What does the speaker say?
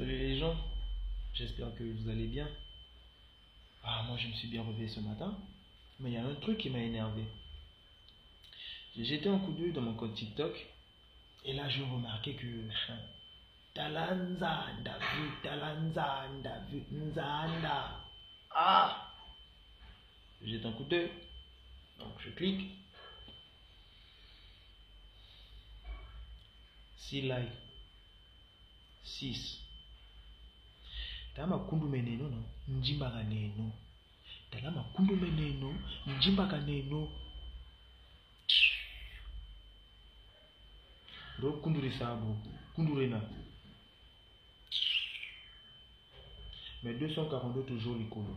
Salut les gens, j'espère que vous allez bien. Ah, moi je me suis bien réveillé ce matin, mais il y a un truc qui m'a énervé. J'ai jeté un coup d'œil dans mon compte TikTok, et là j'ai remarqué que. Talanzanda, vu, talanzanda, vu, nzanda. Ah Je jette un coup d'œil, donc je clique. 6 likes. 6 tala makundu meneno no njimbaka neno. Tala makundu meneno njimbaka neno. Ndo kundurisa abo kundurena mais 242 toujours likolo